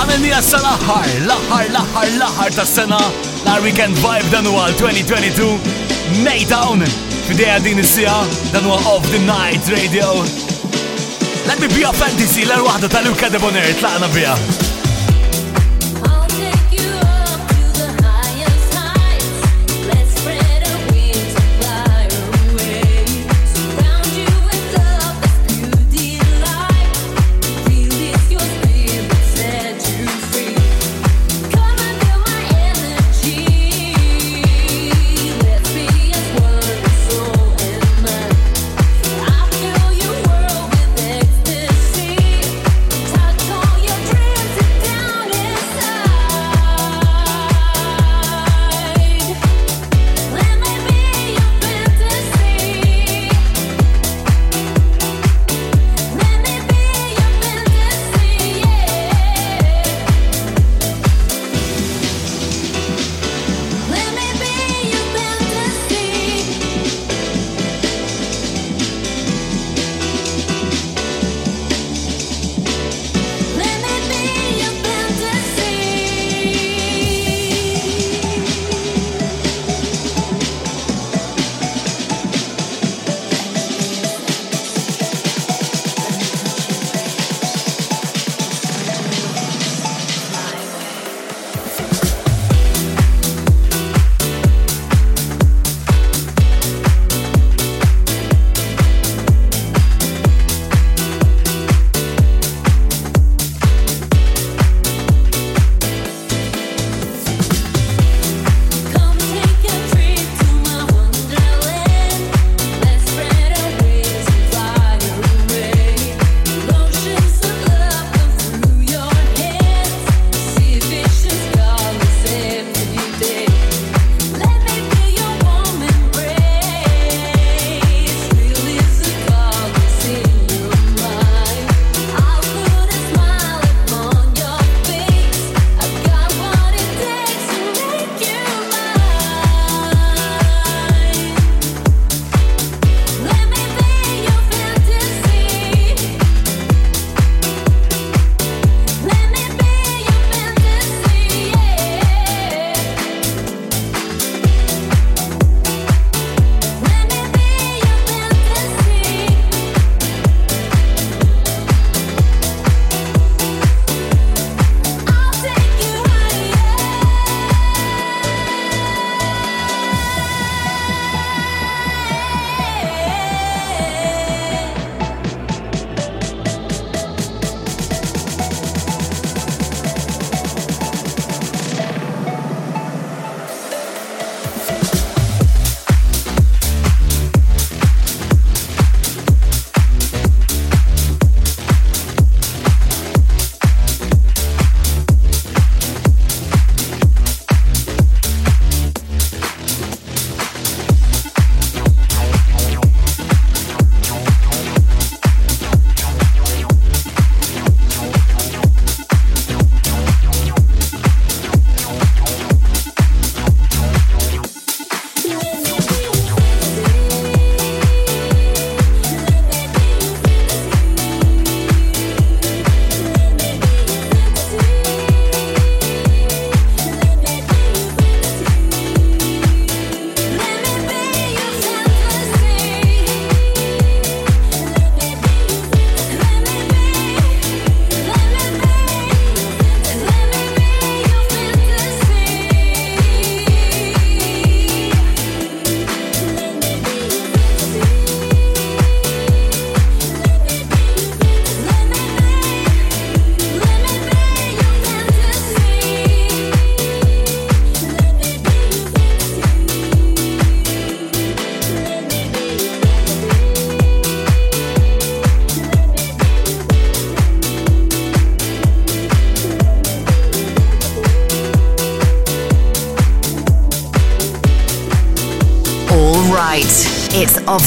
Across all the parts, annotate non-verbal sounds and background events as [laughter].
Għamilni għassa l-ħar, l-ħar, l-ħar, l-ħar ta' sena, la weekend vibe dan huwa 2022, Maytown, f'idea din is-sija, dan huwa Of the Night Radio. Let me be a fantasy, l-wahda tal-Luka Debonair, tlaqna bija.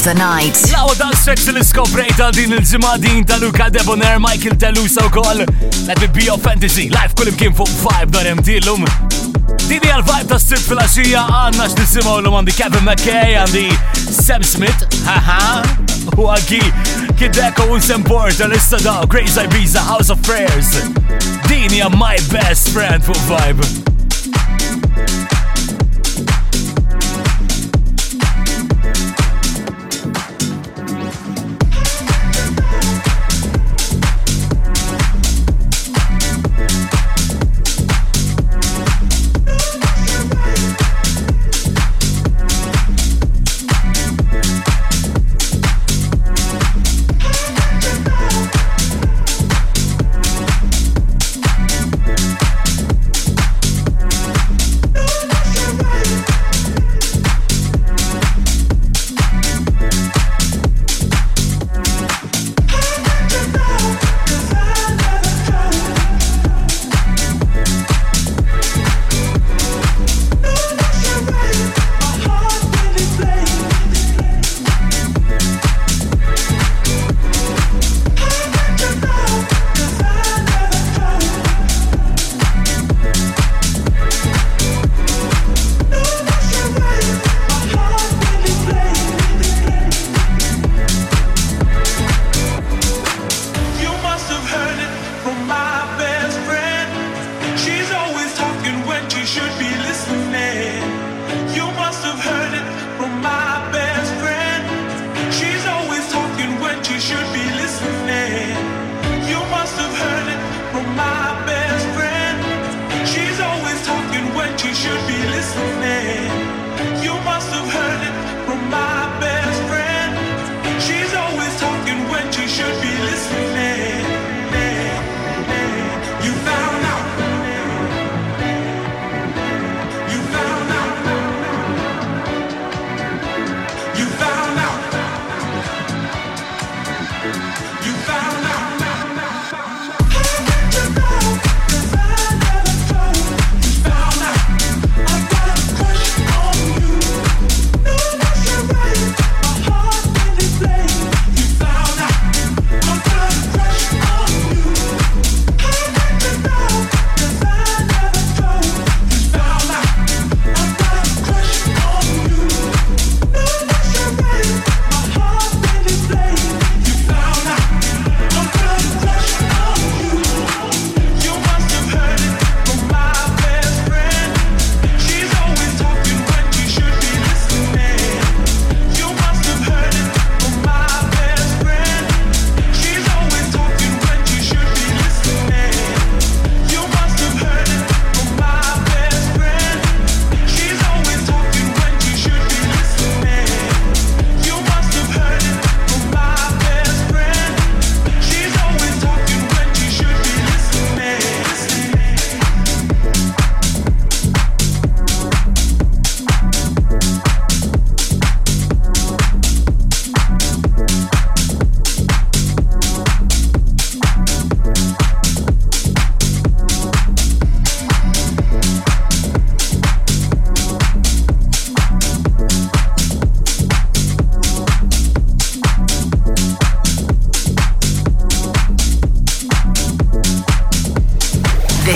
The night. Lawa dan sex li skoprejta din il-ġimma din ta' Luca Debonair, Michael Talusa u koll. Let me be your fantasy, life kull imkien fuq 5 dar MT Dini għal-vibe ta' s-sitt fil-axija għanna x-nisimaw l għandi Kevin McKay, għandi Sam Smith, haha, u għaggi Kideko un Sam l-issa daw, Crazy Ibiza, House of Prayers. Dini għam my best friend fuq vibe.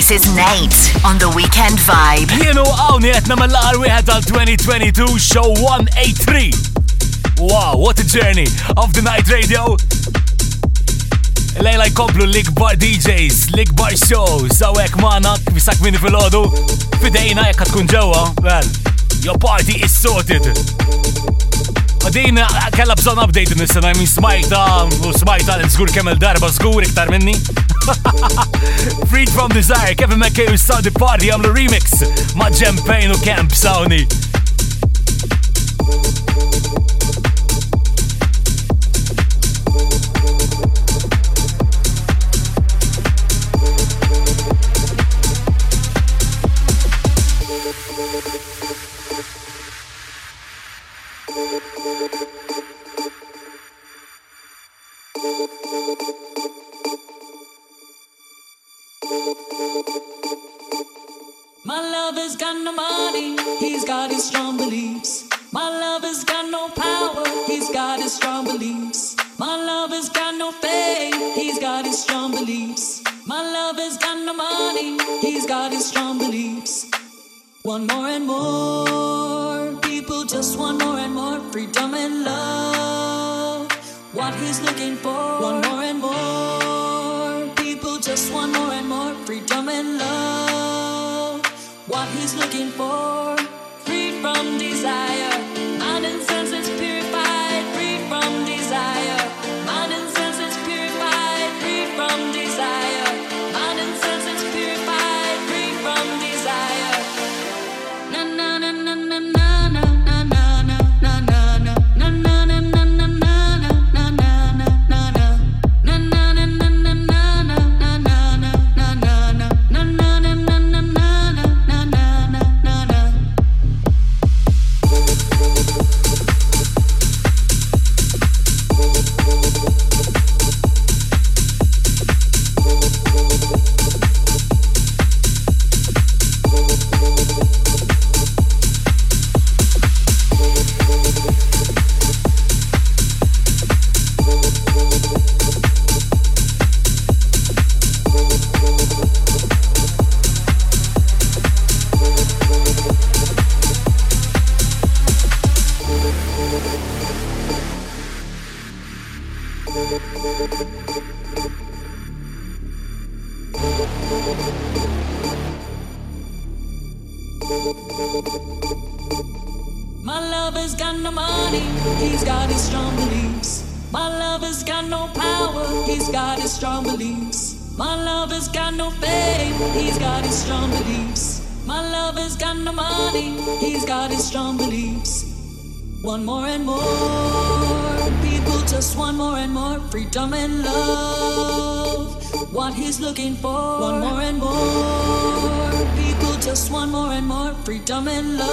This is Nate on the Weekend Vibe. Jienu għawni għetna mill-għar wieħed għal 2022 show 183. Wow, what a journey of the night radio. Lejla jkomplu l-ikbar DJs, l-ikbar shows, għawek maħna bisak minni fil-ħodu, fidejna jek għatkun ġewa, well, your party is sorted. Għadin kella bżon update nis-sena, min smajta, u smajta l-zgur kemmel darba zgur iktar minni. [laughs] Freed from Desire, Kevin McKay u Saudi Party għamlu remix ma' Ġempejn u Camp Sawni. want more and more. People just want more and more freedom and love. What he's looking for. Want more and more. People just want more and more freedom and love. What he's looking for.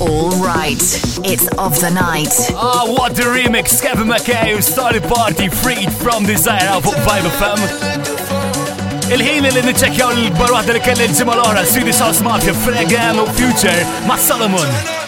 All right, it's of the night. Ah, oh, what the remix! Kevin McKay, Started Party, Freed from Desire fuq Vibe FM. Il-ħin li niċċekjaw l-barwata li kelli l-ġimgħa l-oħra, Swedish House Mafia, Fred again u Future.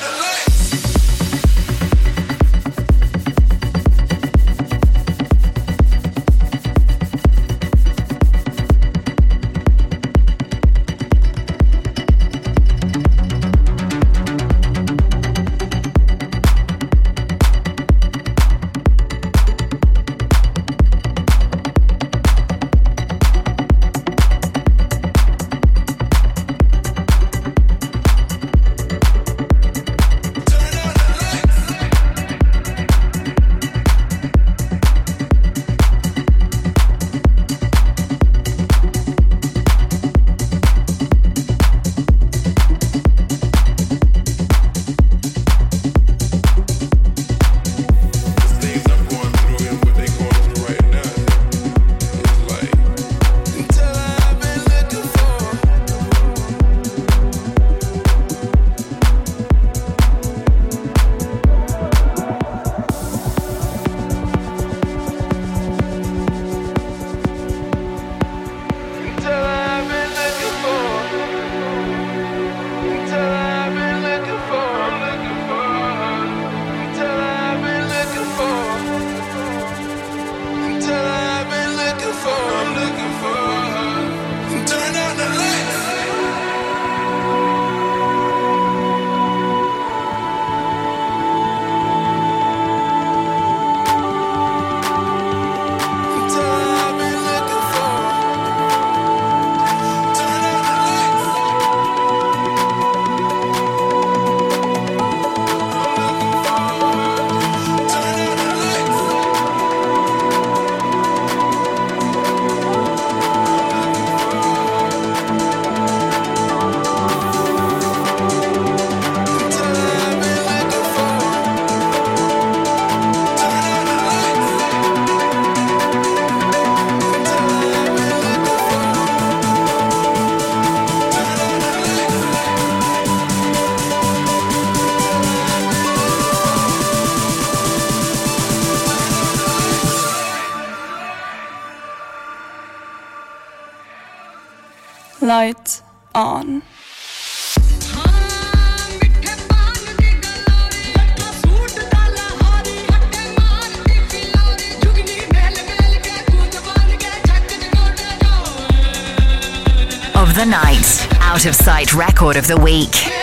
Record of the week.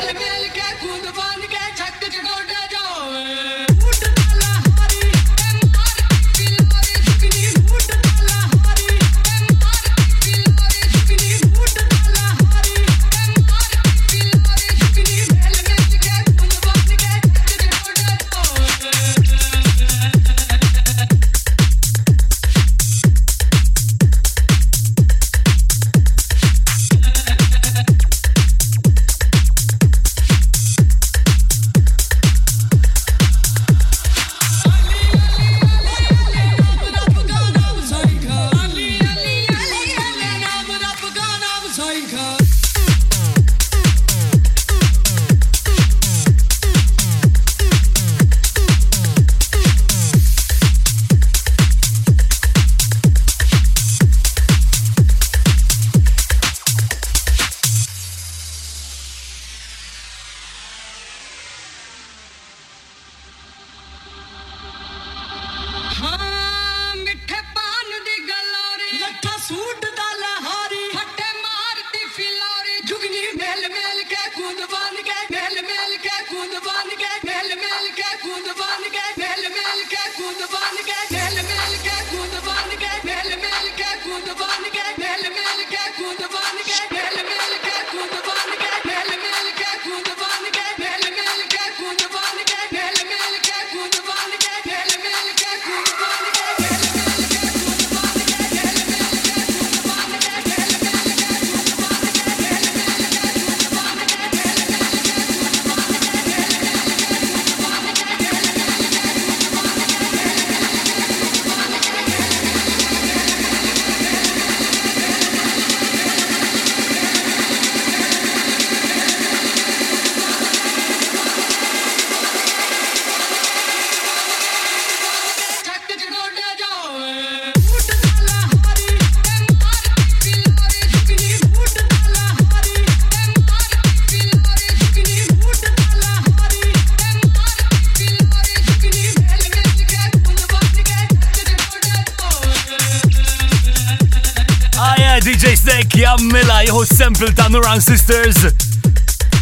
Snake jammela jħu sample ta' Nuran Sisters.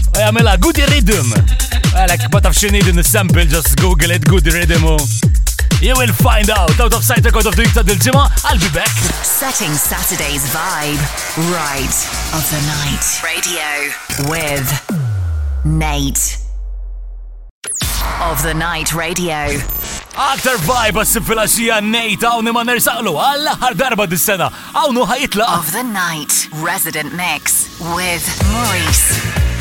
U jammela Goody Rhythm. Għalek, ma tafx din sample just Google it, Goody Rhythm. Oh. You will find out out of sight out of the week ta'. I'll be back. Setting Saturday's vibe right of the night. Radio with Nate. Of the night radio. Aktar vibe għas filaxija nejt għawni ma nersaqlu għalla ħar darba dis-sena. Għawnu ħajitla. Of the night resident mix with Maurice.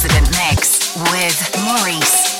Resident Mix with Maurice.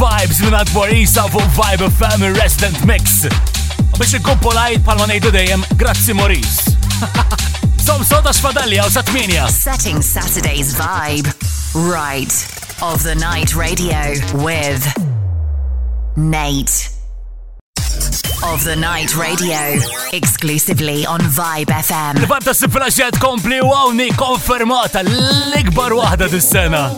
Vibes minn għand Borisa fuq Vibe FM Resident Mix. Biex ikun polajt palma ngħidu dejjem grazzi Maurice. Som soda xfadalli għaw sa' tminja. Setting Saturday's vibe right of the night radio with Nate. Of the night radio exclusively on Vibe FM. Il-vibe ta' siflaxet kompli u għawni konfermata l-ikbar wahda dis-sena.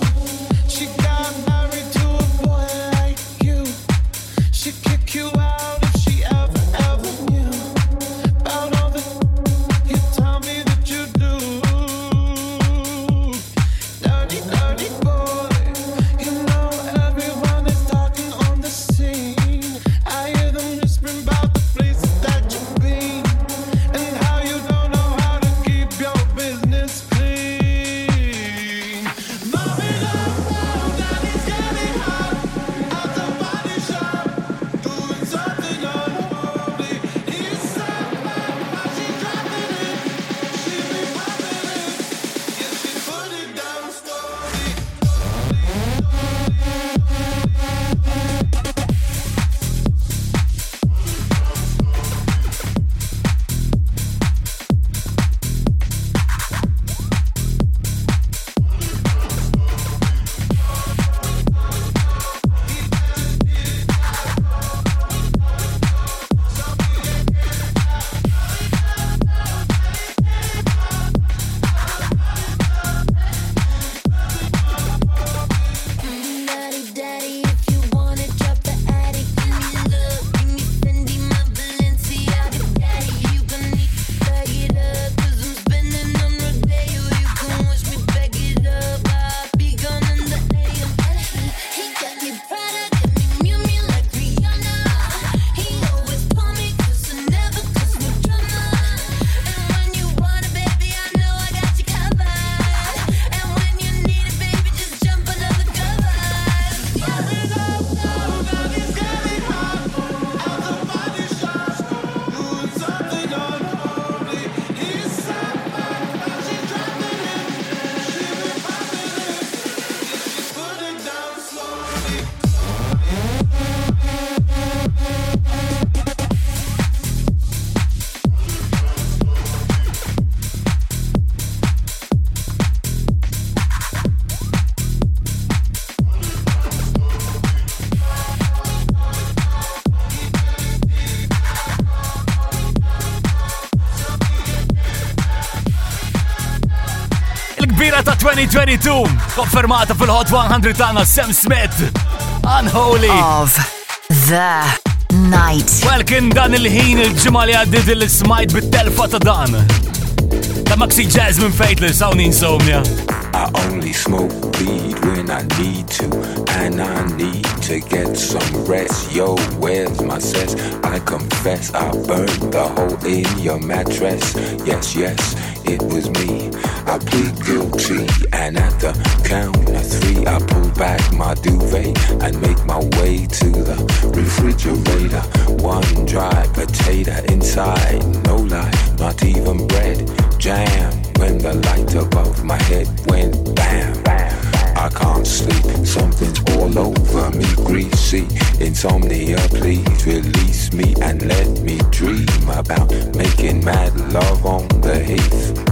Il-kbira ta' 2022 konfermata fil-Hot 100 tagħna Sam Smith. Unholy. Of the night. Well, kien dan il-ħin il-ġimma li għaddit il-smajt bit-telfa ta' dan. Ta' Maxi Jasmine Fateless, hawn insomnia. I only smoke weed when I need to, and I need to get some rest. Yo, where's my cess? I confess I burned the hole in your mattress. Yes, yes, it was me. I plead guilty, and at the count of three, I pull back my duvet and make my way to the refrigerator. One dry potato inside, no lie, not even bread. Jam when the light above my head went bam. I can't sleep, something's all over me, greasy. Insomnia, please release me and let me dream about making mad love on the heath.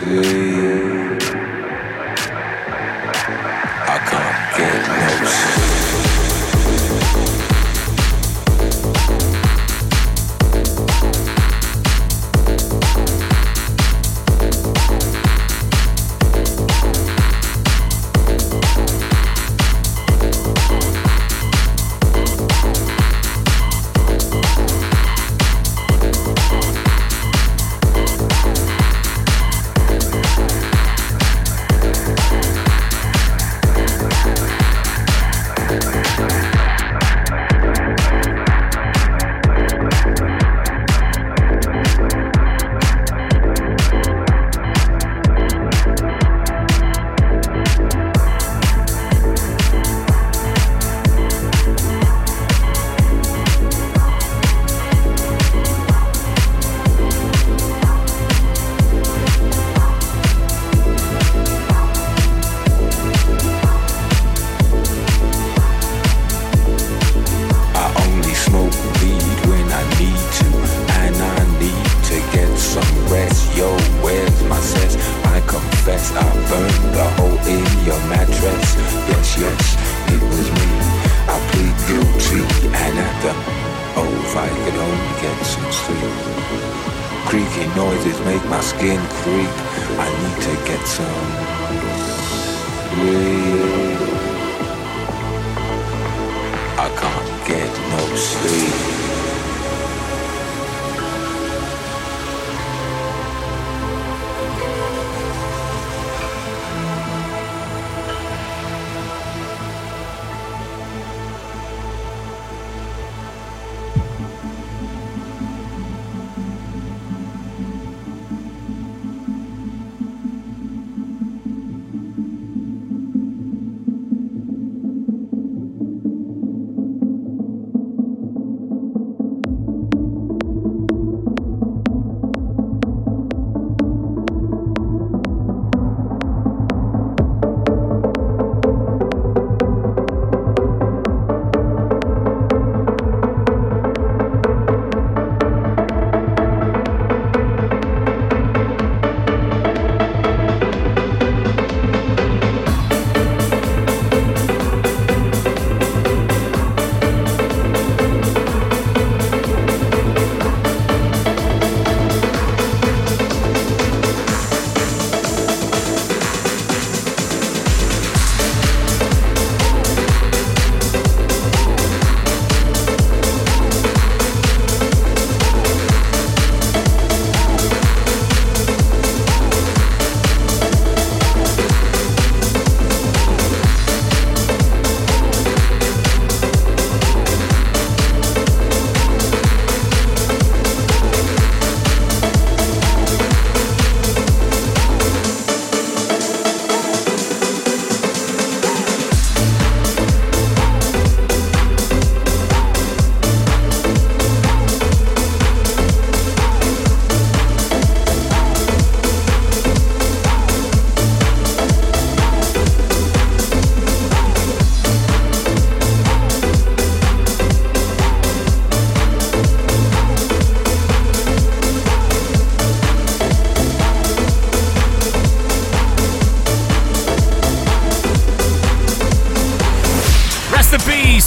sleep.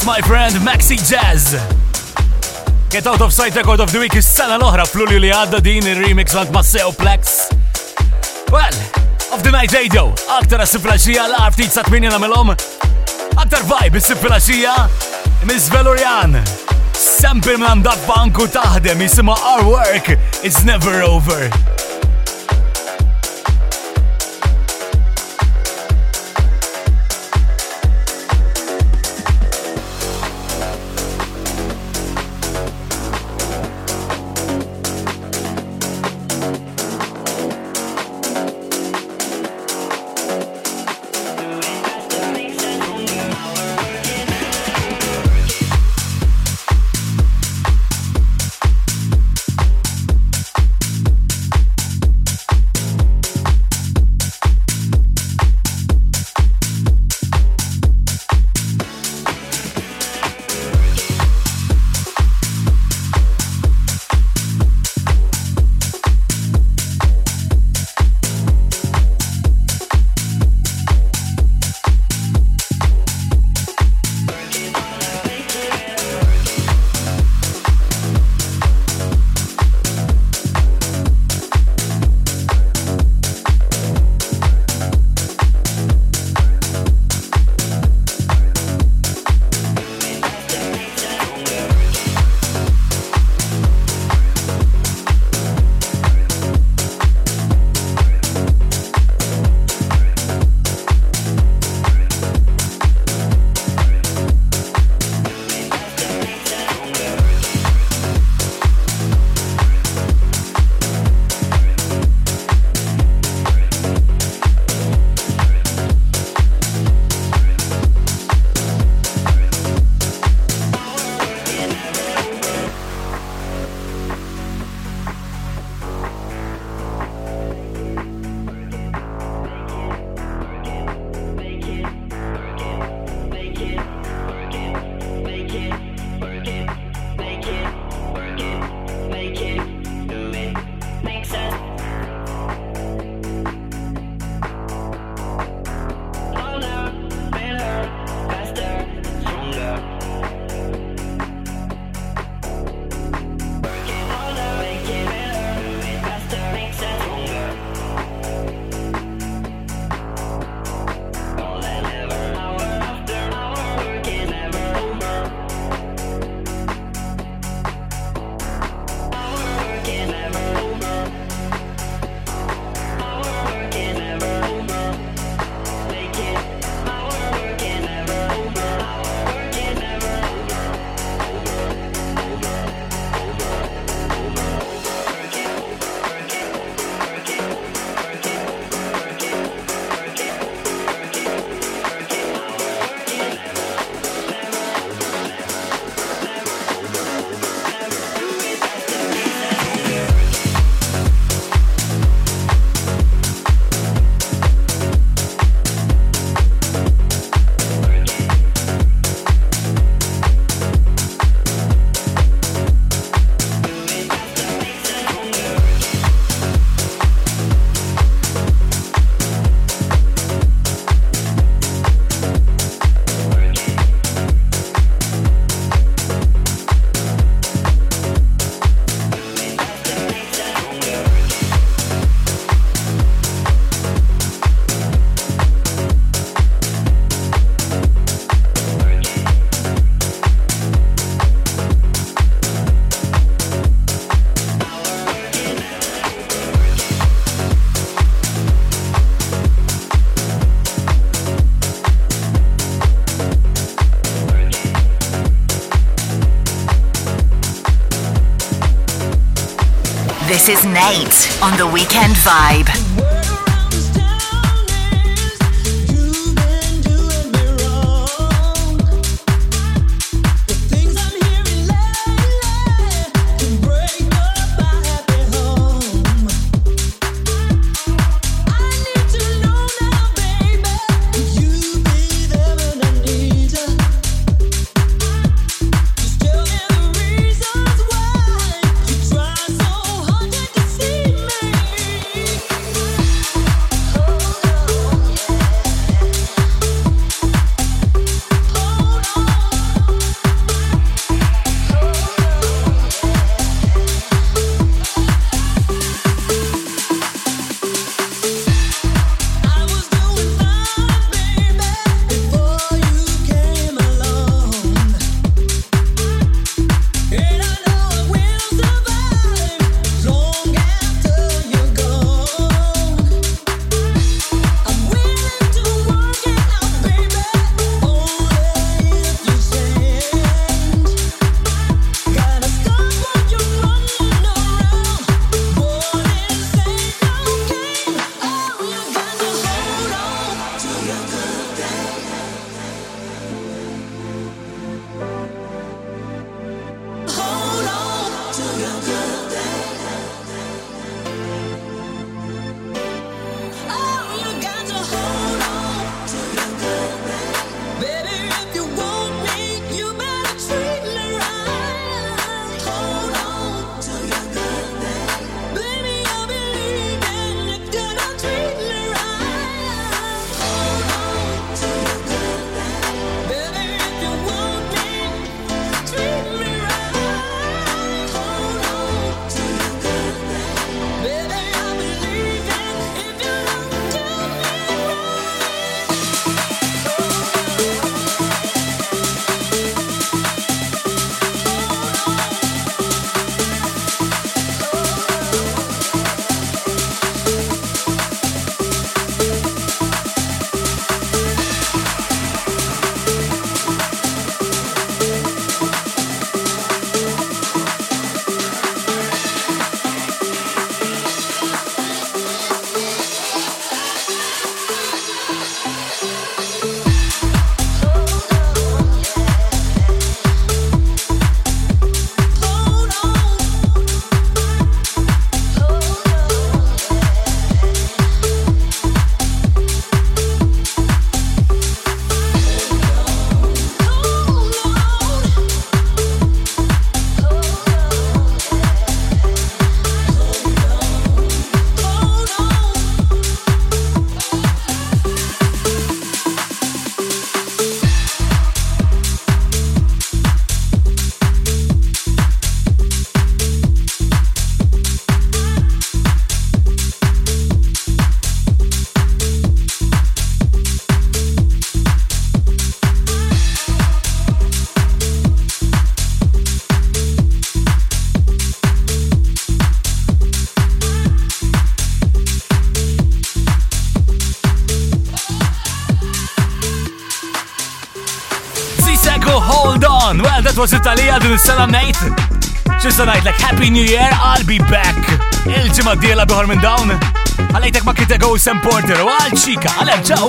In my friend Maxi Jazz. Get out of sight record of the week is-sena l-oħra fl-ulju li għadda din il-remix għand Masseo Plex. Well, of the night radio, aktar għas-siflaxija l-arftit sa' 8 namilom. Aktar vibe is-siflaxija, Miss Velorian. Sample minn għandak banku taħdem jisima Our Work is Never Over. This is Nate on the Weekend Vibe.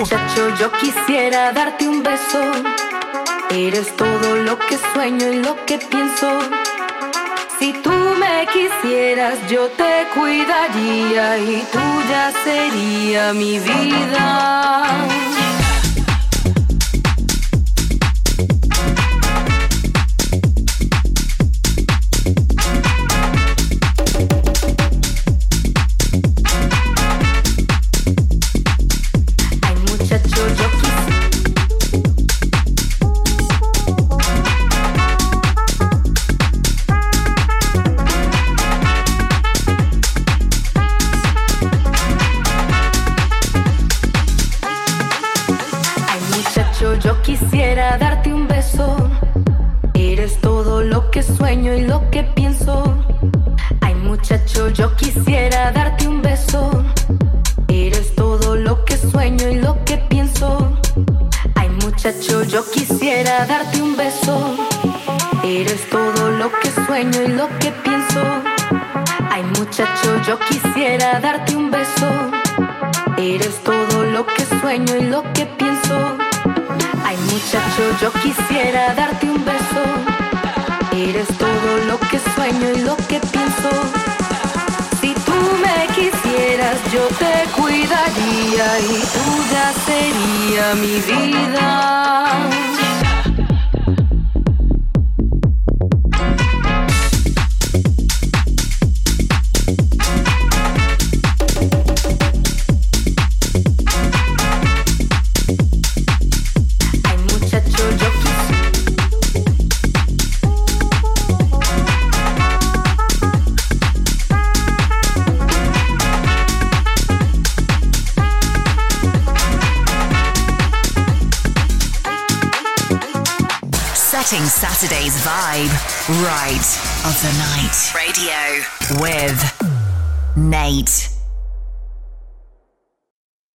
Muchacho, yo quisiera darte un beso. Eres todo lo que sueño y lo que pienso. Si tú me quisieras, yo te cuidaría y tuya sería mi vida.